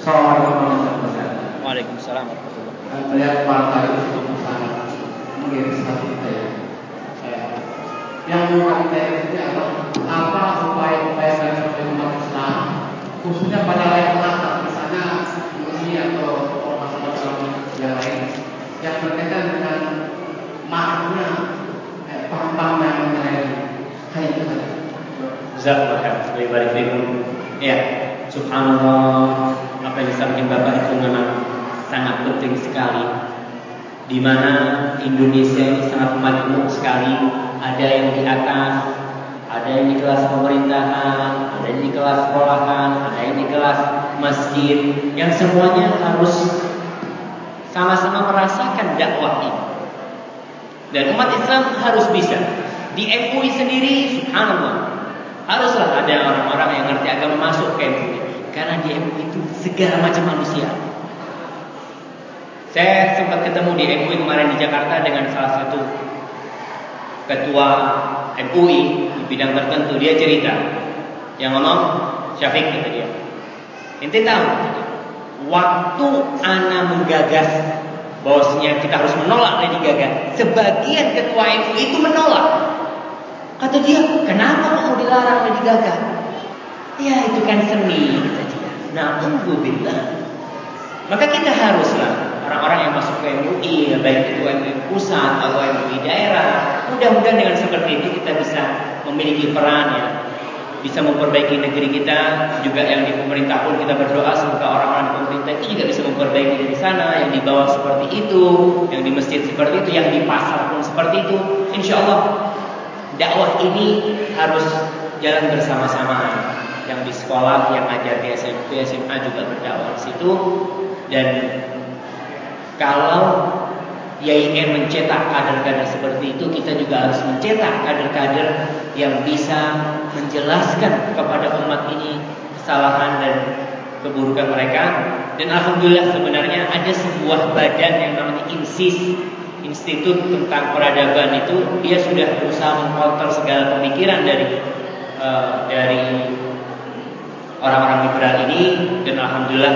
Assalamualaikum warahmatullahi wabarakatuh. Waalaikumsalam warahmatullahi wabarakatuh. Saya Pak tadi untuk usaha mengirim satu kita ya. Yang mau kami tanya ini adalah apa upaya-upaya dari sebagai umat Islam khususnya pada level atas misalnya ini atau masalah yang lain yang berkaitan dengan makna eh, paham-paham yang mengenai itu khair. Lebih baik fikum. Ya, subhanallah apa yang disampaikan Bapak itu memang sangat penting sekali di mana Indonesia ini sangat majmuk sekali. Ada yang di atas ada yang di kelas pemerintahan ada yang di kelas sekolahan ada yang di kelas masjid yang semuanya harus sama-sama merasakan dakwah ini. Dan umat Islam harus bisa. Di MUI sendiri subhanallah haruslah ada orang-orang yang ngerti agama masuk ke MUI karena di MUI itu segala macam manusia saya sempat ketemu di MUI kemarin di Jakarta dengan salah satu ketua MUI di bidang tertentu. Dia cerita, yang ngomong Syafiq kata dia. Ente tahu, waktu Ana menggagas bahwasanya kita harus menolak Lady Gaga, sebagian ketua MUI itu menolak. Kata dia, kenapa mau dilarang Lady Gaga? Ya itu kan seni, kata dia. Nah. Maka kita haruslah orang-orang yang masuk ke MUI, baik itu MUI pusat atau MUI daerah, mudah-mudahan dengan seperti itu kita bisa memiliki peran ya, bisa memperbaiki negeri kita, juga yang di pemerintah pun kita berdoa semoga orang-orang di pemerintah itu juga bisa memperbaiki dari sana, yang di bawah seperti itu, yang di masjid seperti itu, yang di pasar pun seperti itu. Insya Allah dakwah ini harus jalan bersama-sama. Yang di sekolah, yang ngajar di SMP, SMA juga berdakwah di situ dan kalau YIN mencetak kader-kader seperti itu, kita juga harus mencetak kader-kader yang bisa menjelaskan kepada umat ini kesalahan dan keburukan mereka. Dan alhamdulillah sebenarnya ada sebuah badan yang namanya INSIS, Institut tentang Peradaban itu, dia sudah berusaha mengkontrol segala pemikiran dari uh, dari orang-orang liberal ini dan alhamdulillah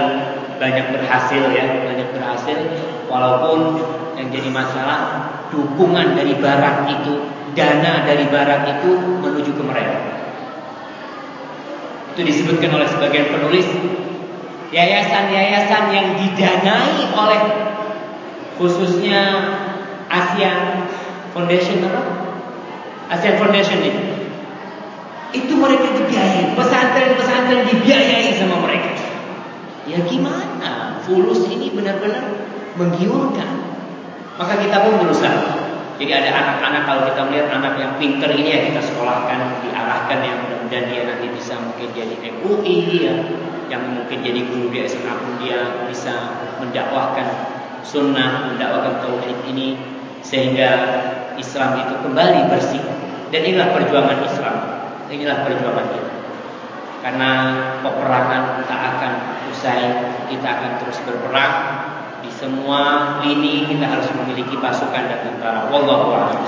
banyak berhasil ya, banyak berhasil walaupun yang jadi masalah dukungan dari barat itu, dana dari barat itu menuju ke mereka. Itu disebutkan oleh sebagian penulis yayasan-yayasan yang didanai oleh khususnya ASEAN Foundation apa? ASEAN Foundation itu. Itu mereka dibiayai, pesantren-pesantren dibiayai sama mereka. Ya gimana? Fulus ini benar-benar menggiurkan. Maka kita pun berusaha. Jadi ada anak-anak kalau kita melihat anak yang pinter ini ya kita sekolahkan, diarahkan yang mudah-mudahan dia nanti bisa mungkin jadi MUI ya, yang mungkin jadi guru di SMA pun dia bisa mendakwahkan sunnah, mendakwahkan tauhid ini sehingga Islam itu kembali bersih. Dan inilah perjuangan Islam. Inilah perjuangan kita. Karena peperangan tak akan kita akan terus berperang di semua lini kita harus memiliki pasukan dan tentara. Wallahu a'lam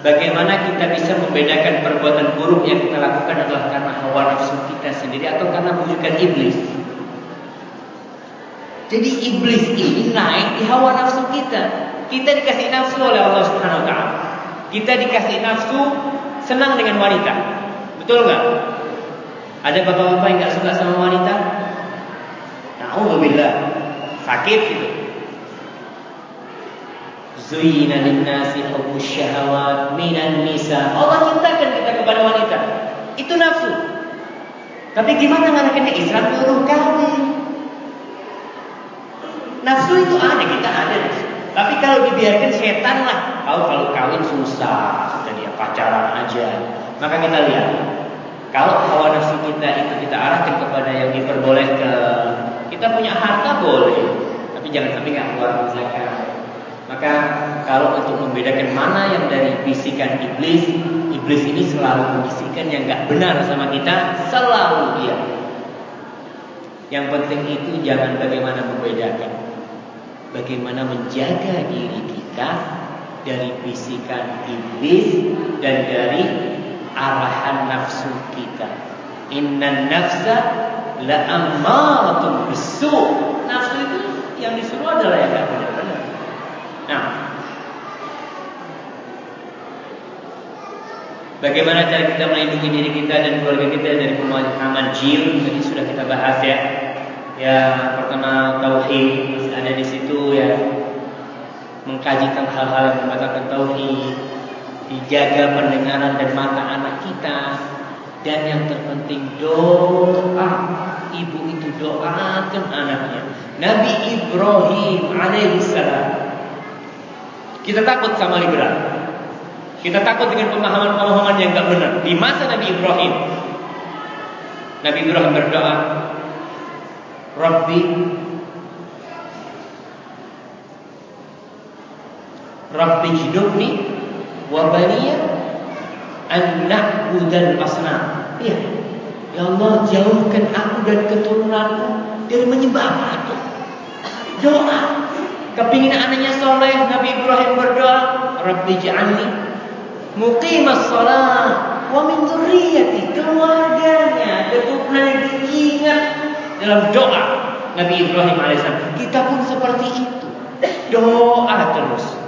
Bagaimana kita bisa membedakan perbuatan buruk yang kita lakukan adalah karena hawa nafsu kita sendiri atau karena bujukan iblis? Jadi iblis ini naik di hawa nafsu kita. Kita dikasih nafsu oleh Allah Subhanahu wa taala. Kita dikasih nafsu senang dengan wanita. Betul nggak? Ada bapak-bapak yang nggak suka sama wanita? Nauzubillah. Sakit gitu. Zuyina linnasi hubbus syahawat minan nisa. Allah cintakan kita kepada wanita. Itu nafsu. Tapi gimana ngarahinnya Islam nyuruh kawin? Nafsu itu ada, kita ada nafsu. Tapi kalau dibiarkan setan lah. Kalau kalau kawin susah, sudah dia pacaran aja. Maka kita lihat, kalau hawa nafsu kita itu kita arahkan kepada yang diperbolehkan, kita punya harta boleh, tapi jangan sampai nggak keluar zakat. Maka kalau untuk membedakan mana yang dari bisikan iblis, iblis ini selalu membisikkan yang nggak benar sama kita, selalu dia. Yang penting itu jangan bagaimana membedakan. Bagaimana menjaga diri kita dari bisikan iblis dan dari arahan nafsu kita. Inna nafsa la ammaratun bisu. Nafsu itu yang disuruh adalah yang benar-benar. Nah, Bagaimana cara kita melindungi diri kita dan keluarga kita dari pemahaman jin? Tadi sudah kita bahas ya. Ya, pertama tauhid Mengkaji tentang hal-hal yang membatalkan tauhid, dijaga pendengaran dan mata anak kita, dan yang terpenting doa. Ibu itu doakan anaknya. Nabi Ibrahim alaihissalam. Kita takut sama liberal. Kita takut dengan pemahaman-pemahaman yang gak benar. Di masa Nabi Ibrahim, Nabi Ibrahim berdoa, Rabbi Rabbi jidubni wa baniya an na'budal asnam. Ya Allah, jauhkan aku dan keturunanku dari menyembah patung. Doa. Kepingin anaknya soleh, Nabi Ibrahim berdoa, Rabbi ja'alni muqimas salat wa min dzurriyyati keluarganya keturunannya diingat dalam doa Nabi Ibrahim alaihissalam kita pun seperti itu doa terus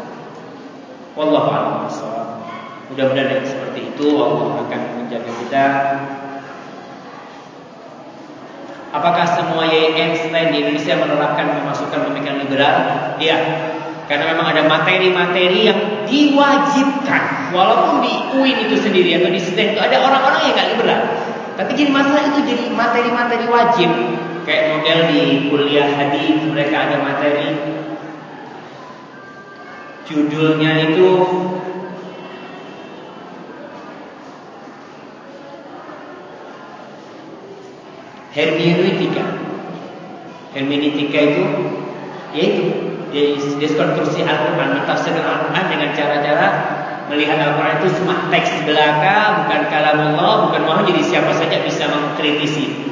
wallahu a'lam mudah-mudahan seperti itu Allah akan menjaga kita Apakah semua YN selain di Indonesia menerapkan memasukkan pemikiran liberal? Iya. Karena memang ada materi-materi yang diwajibkan. Walaupun di UIN itu sendiri atau di STEM itu ada orang-orang yang gak liberal. Tapi jadi masalah itu jadi materi-materi wajib. Kayak model di kuliah hadis mereka ada materi judulnya itu hermeneutika. Hermeneutika itu yaitu diskonstruksi Al-Quran, mentafsirkan Al-Quran dengan cara-cara melihat Al-Quran itu cuma teks belaka, bukan kalam Allah, bukan mau jadi siapa saja bisa mengkritisi.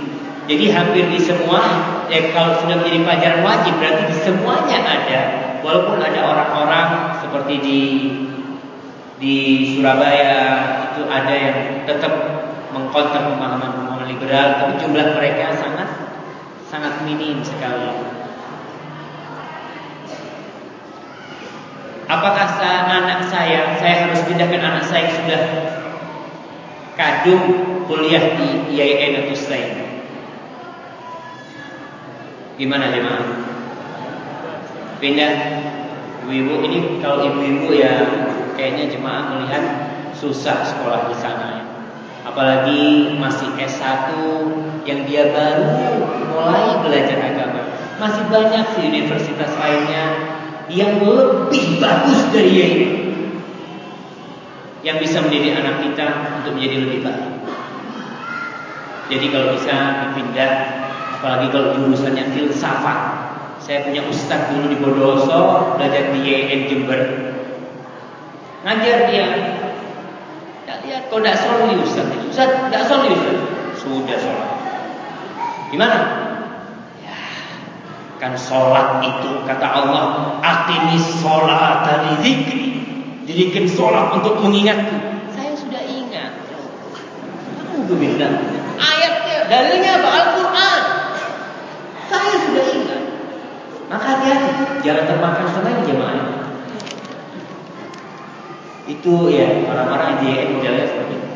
Jadi hampir di semua, ya kalau sudah menjadi pelajaran wajib berarti di semuanya ada. Walaupun ada orang-orang seperti di di Surabaya itu ada yang tetap mengkonter pemahaman-pemahaman liberal, tapi jumlah mereka sangat sangat minim sekali. Apakah anak saya, saya harus pindahkan anak saya sudah kadung kuliah di IAIN atau selain? Gimana jemaah? Pindah ibu-ibu ini kalau ibu-ibu ya kayaknya jemaah melihat susah sekolah di sana ya. Apalagi masih S1 yang dia baru mulai belajar agama. Masih banyak di universitas lainnya yang lebih bagus dari ini yang bisa menjadi anak kita untuk menjadi lebih baik. Jadi kalau bisa dipindah, apalagi kalau jurusannya filsafat. Saya punya ustadz dulu di Bodoso, belajar di YN Jember. Ngajar dia. Ya, lihat kok tidak solid ustadz. Ustadz tidak solid ustadz. Sudah sholat. Gimana? Kan sholat itu kata Allah, Aqimis sholat dari zikri. Jadikan sholat untuk mengingatku. Saya sudah ingat. Alhamdulillah. Ayatnya, dalilnya apa? Saya sudah ingat. Maka jangan termakan selain jemaah. Itu ya orang-orang yang modelnya seperti itu.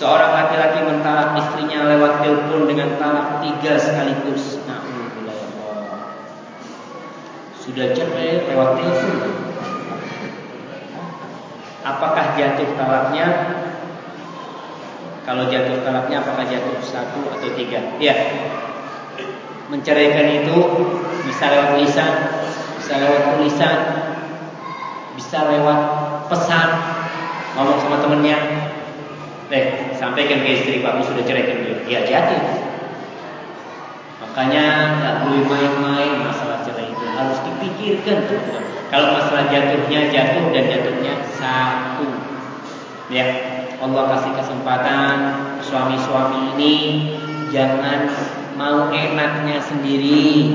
Seorang laki-laki mentalak istrinya lewat telepon dengan talak tiga sekaligus. Nah, ya Sudah cerai lewat telepon. Apakah jatuh talaknya? Kalau jatuh talaknya apakah jatuh satu atau tiga? Ya. Menceraikan itu bisa lewat lisan, bisa lewat tulisan, bisa lewat pesan, ngomong sama temennya, Eh, sampaikan ke istri Pak sudah ceraikan dia. Ya jatuh. Makanya nggak boleh main-main masalah cerai itu harus dipikirkan teman Kalau masalah jatuhnya jatuh dan jatuhnya satu. Ya, Allah kasih kesempatan suami-suami ini jangan mau enaknya sendiri.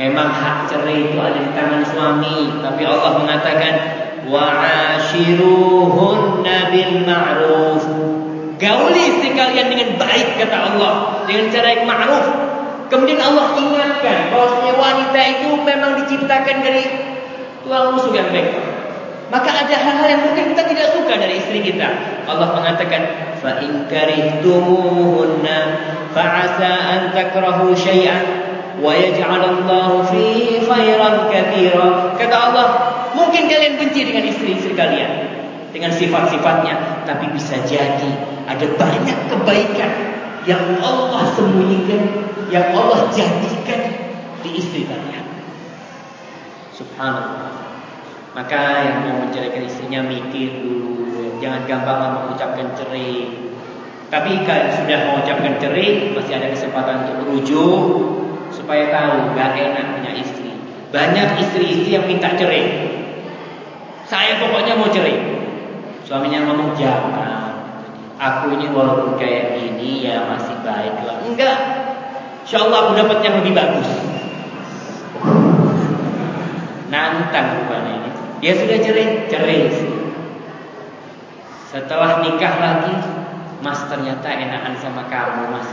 Memang hak cerai itu ada di tangan suami, tapi Allah mengatakan wa'ashiruhunna bil ma'ruf. Gauli istri kalian dengan baik kata Allah, dengan cara yang ma'ruf. Kemudian Allah ingatkan bahwa wanita itu memang diciptakan dari Tuhan musuh yang baik. Maka ada hal-hal yang mungkin kita tidak suka dari istri kita. Allah mengatakan, "Fa in karihtumuhunna fa'asa an takrahu syai'an wa yaj'alallahu fihi khairan katsira." Kata Allah, mungkin kalian benci dengan istri-istri kalian dengan sifat-sifatnya, tapi bisa jadi ada banyak kebaikan yang Allah sembunyikan, yang Allah jadikan di istri kalian. Subhanallah. Maka yang mau menceraikan istrinya mikir dulu, jangan gampang mengucapkan cerai. Tapi kalau sudah mengucapkan cerai, masih ada kesempatan untuk merujuk supaya tahu gak enak punya istri. Banyak istri-istri yang minta cerai. Saya pokoknya mau cerai. Suaminya ngomong jangan. Aku ini walaupun kayak gini ya masih baik lah. Enggak. Insya Allah aku dapat yang lebih bagus. Nantang rupanya ini. Dia sudah cerai, cerai. Setelah nikah lagi, Mas ternyata enakan sama kamu, Mas.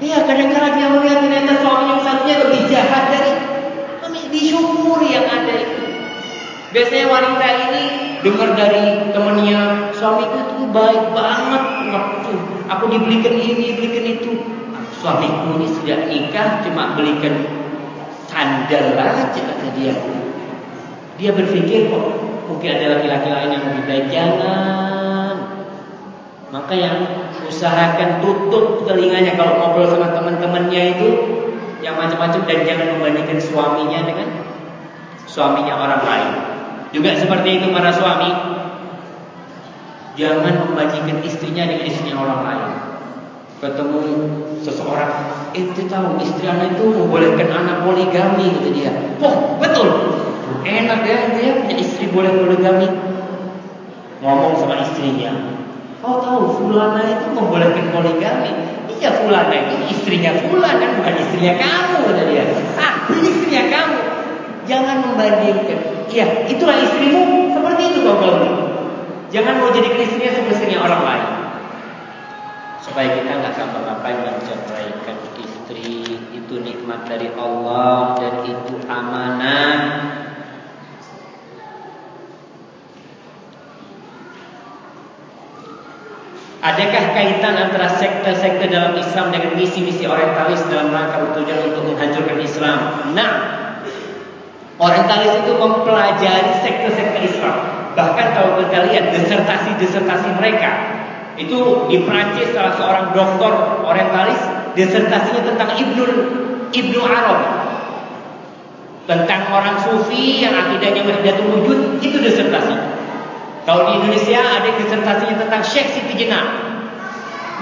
Iya, kadang-kadang dia melihat ternyata suami yang satunya lebih jahat dari disyukuri yang ada itu. Biasanya wanita ini dengar dari temannya, suamiku itu baik banget, waktu aku dibelikan ini, belikan itu. Suamiku ini sudah nikah cuma belikan sandal aja kata dia. Dia berpikir kok mungkin ada laki-laki lain yang lebih baik. Jangan. Maka yang usahakan tutup telinganya kalau ngobrol sama teman-temannya itu yang macam-macam dan jangan membandingkan suaminya dengan suaminya orang lain. Juga seperti itu para suami. Jangan membandingkan istrinya dengan istrinya orang lain. Ketemu seseorang, itu tahu istri anak itu membolehkan anak poligami gitu dia. Oh betul, Enak ya dia punya istri boleh poligami. Ngomong sama istrinya. Kau tahu Fulana itu membolehkan poligami. Iya Fulana itu istrinya Fulan kan bukan istrinya kamu kata dia. Ah istrinya kamu. Jangan membandingkan. Iya itulah istrimu seperti itu kau gauli. Jangan mau jadi istrinya seperti orang lain. Supaya kita nggak gampang-gampang menceraikan istri itu nikmat dari Allah dan itu amanah Adakah kaitan antara sekte-sekte dalam Islam dengan misi-misi orientalis dalam rangka bertujuan untuk menghancurkan Islam? Nah, orientalis itu mempelajari sekte-sekte Islam. Bahkan kalau kita lihat disertasi-disertasi mereka, itu di Prancis salah seorang doktor orientalis disertasinya tentang Ibnu Ibnu Arab tentang orang sufi yang akidahnya wahdatul wujud itu disertasi. Kalau di Indonesia ada disertasinya tentang Syekh Siti Jenar.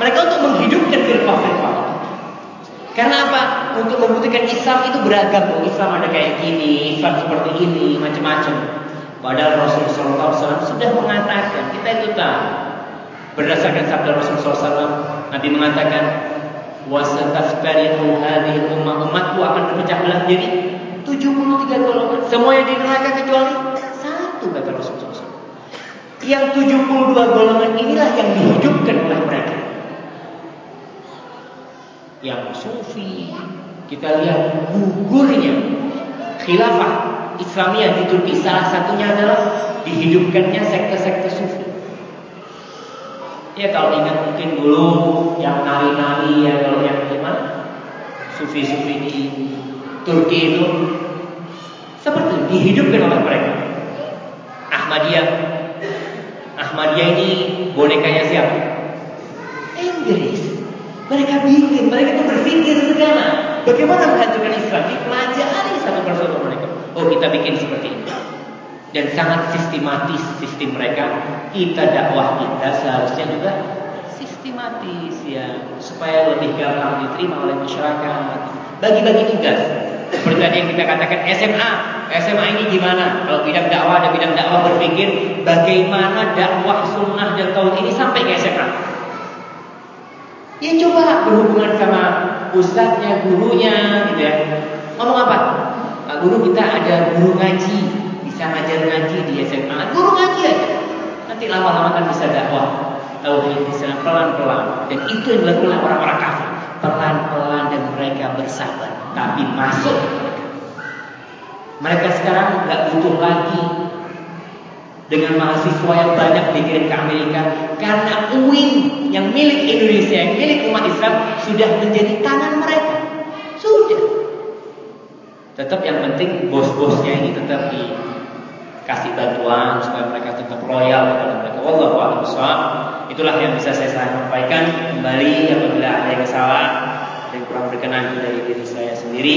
Mereka untuk menghidupkan firqah-firqah. Karena apa? Untuk membuktikan Islam itu beragam. Oh, Islam ada kayak gini, Islam seperti ini, macam-macam. Padahal Rasulullah SAW sudah mengatakan, kita itu tahu. Berdasarkan sabda Rasulullah SAW, Nabi mengatakan, wasataftariqu hadhihi ummah umatku akan berpecah belah jadi 73 golongan. Semuanya di neraka kecuali satu kata Rasulullah. Yang 72 golongan inilah yang dihidupkan oleh mereka. Yang sufi, kita lihat gugurnya khilafah Islamiyah di Turki salah satunya adalah dihidupkannya sekte-sekte sufi. Ya kalau ingat mungkin dulu yang nari-nari ya kalau yang gimana sufi-sufi di Turki itu seperti dihidupkan oleh mereka. Ahmadiyah Ahmadiyah ini bonekanya siapa? Inggris. Mereka bikin, mereka itu berpikir segala. Bagaimana menghancurkan Islam? Dipelajari satu persatu mereka. Oh kita bikin seperti ini. Dan sangat sistematis sistem mereka. Kita dakwah kita seharusnya juga sistematis ya. Supaya lebih gampang diterima oleh masyarakat. Bagi-bagi tugas. Seperti tadi yang kita katakan SMA. SMA ini gimana? Kalau bidang dakwah ada bidang dakwah berpikir bagaimana dakwah sunnah dan tahun ini sampai ke SMA. Ya coba berhubungan sama ustadznya, gurunya, gitu ya. Ngomong apa? Pak guru kita ada guru ngaji, bisa ngajar ngaji di SMA. Guru ngaji aja. Nanti lama-lama kan bisa dakwah. Tauhid Islam pelan-pelan. Dan itu yang dilakukan orang-orang kafir. Pelan-pelan dan mereka bersabar. Tapi masuk mereka sekarang nggak butuh lagi dengan mahasiswa yang banyak dikirim ke Amerika karena UIN yang milik Indonesia, yang milik umat Islam sudah menjadi tangan mereka. Sudah. Tetap yang penting bos-bosnya ini tetap dikasih bantuan supaya mereka tetap loyal kepada mereka. Wallahu a'lam Itulah yang bisa saya sampaikan kembali apabila ada yang salah dan kurang berkenan dari diri saya sendiri.